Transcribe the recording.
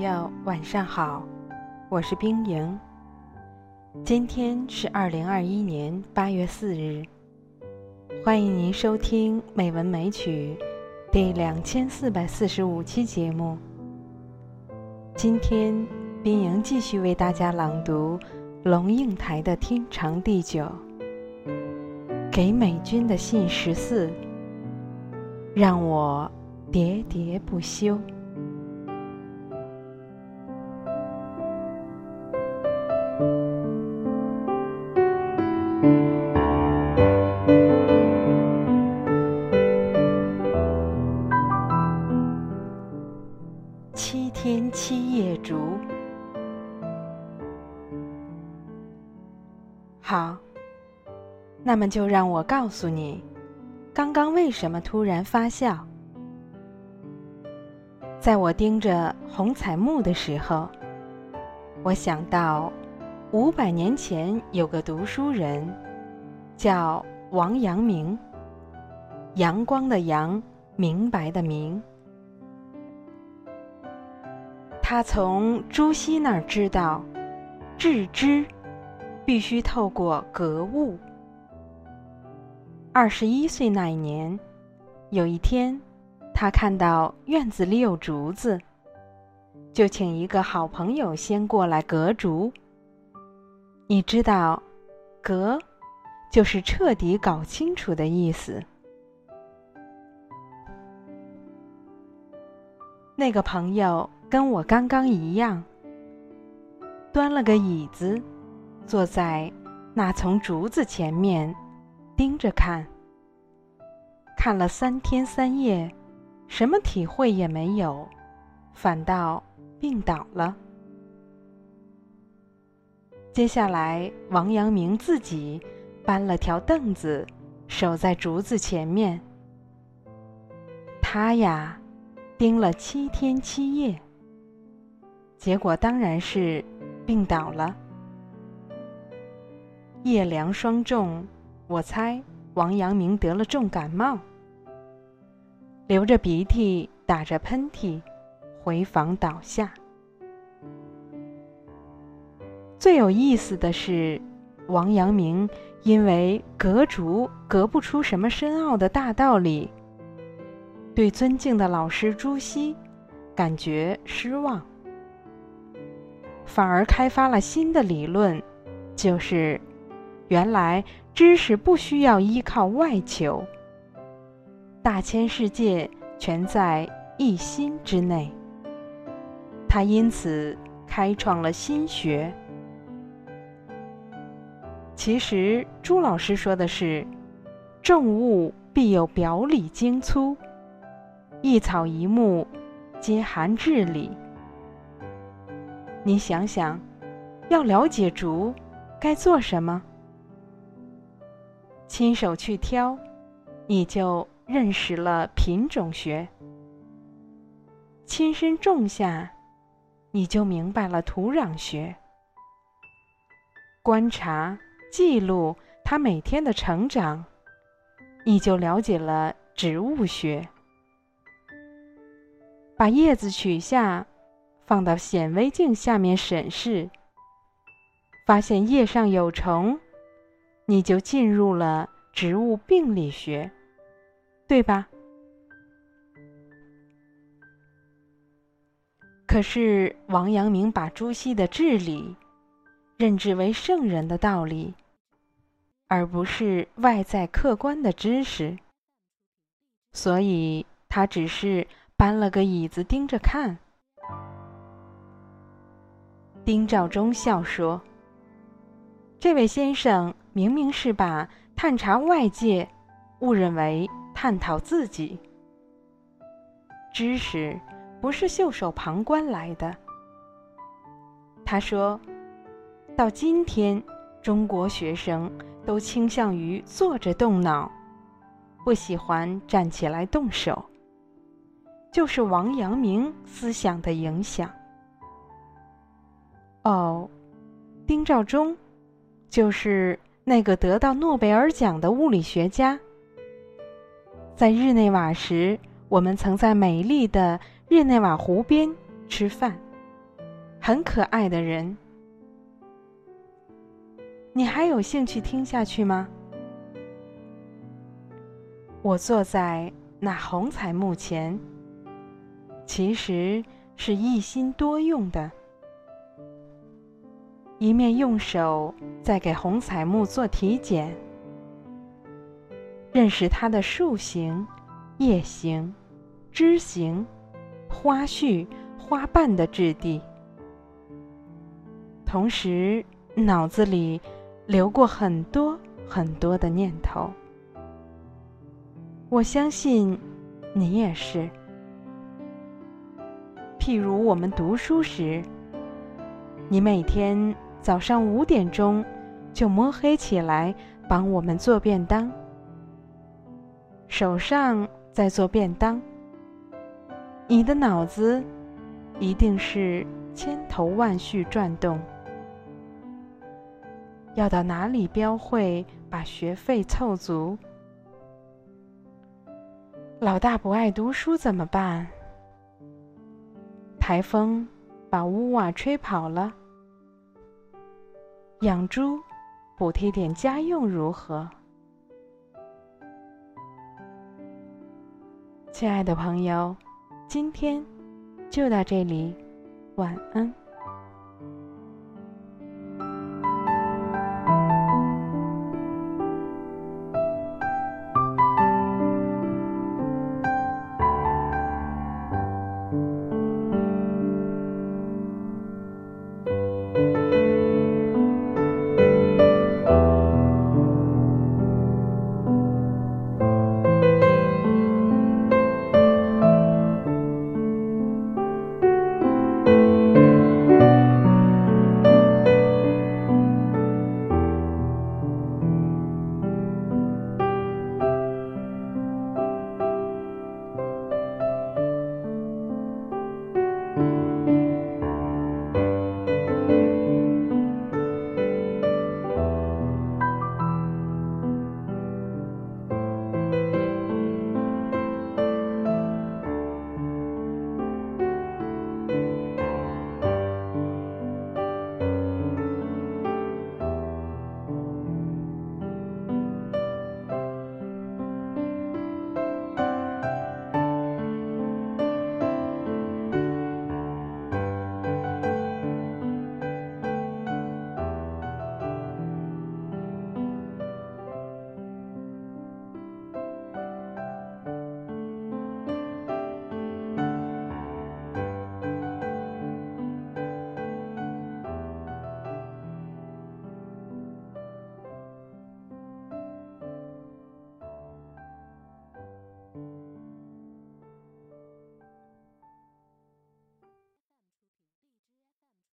朋友，晚上好，我是冰莹。今天是二零二一年八月四日，欢迎您收听《美文美曲》第两千四百四十五期节目。今天，冰莹继续为大家朗读龙应台的《天长地久》，给美军的信十四，让我喋喋不休。七天七夜竹。好，那么就让我告诉你，刚刚为什么突然发笑。在我盯着红彩木的时候，我想到五百年前有个读书人，叫王阳明。阳光的阳，明白的明。他从朱熹那儿知道，致知必须透过格物。二十一岁那一年，有一天，他看到院子里有竹子，就请一个好朋友先过来隔竹。你知道，隔就是彻底搞清楚的意思。那个朋友跟我刚刚一样，端了个椅子，坐在那丛竹子前面，盯着看。看了三天三夜，什么体会也没有，反倒病倒了。接下来，王阳明自己搬了条凳子，守在竹子前面。他呀。盯了七天七夜，结果当然是病倒了。夜凉霜重，我猜王阳明得了重感冒，流着鼻涕，打着喷嚏，回房倒下。最有意思的是，王阳明因为隔竹隔不出什么深奥的大道理。对尊敬的老师朱熹，感觉失望，反而开发了新的理论，就是原来知识不需要依靠外求，大千世界全在一心之内。他因此开创了心学。其实朱老师说的是：重物必有表里精粗。一草一木，皆含智理。你想想，要了解竹，该做什么？亲手去挑，你就认识了品种学；亲身种下，你就明白了土壤学。观察、记录它每天的成长，你就了解了植物学。把叶子取下，放到显微镜下面审视，发现叶上有虫，你就进入了植物病理学，对吧？可是王阳明把朱熹的治理认知为圣人的道理，而不是外在客观的知识，所以他只是。搬了个椅子盯着看，丁肇中笑说：“这位先生明明是把探查外界误认为探讨自己。知识不是袖手旁观来的。”他说：“到今天，中国学生都倾向于坐着动脑，不喜欢站起来动手。”就是王阳明思想的影响。哦，丁肇中，就是那个得到诺贝尔奖的物理学家。在日内瓦时，我们曾在美丽的日内瓦湖边吃饭。很可爱的人。你还有兴趣听下去吗？我坐在那红彩木前，其实是一心多用的，一面用手在给红彩木做体检，认识它的树形、叶形、枝形、花序、花瓣的质地，同时脑子里流过很多很多的念头。我相信，你也是。譬如我们读书时，你每天早上五点钟就摸黑起来帮我们做便当，手上在做便当，你的脑子一定是千头万绪转动，要到哪里标会把学费凑足？老大不爱读书怎么办？台风把屋瓦吹跑了，养猪补贴点家用如何？亲爱的朋友，今天就到这里，晚安。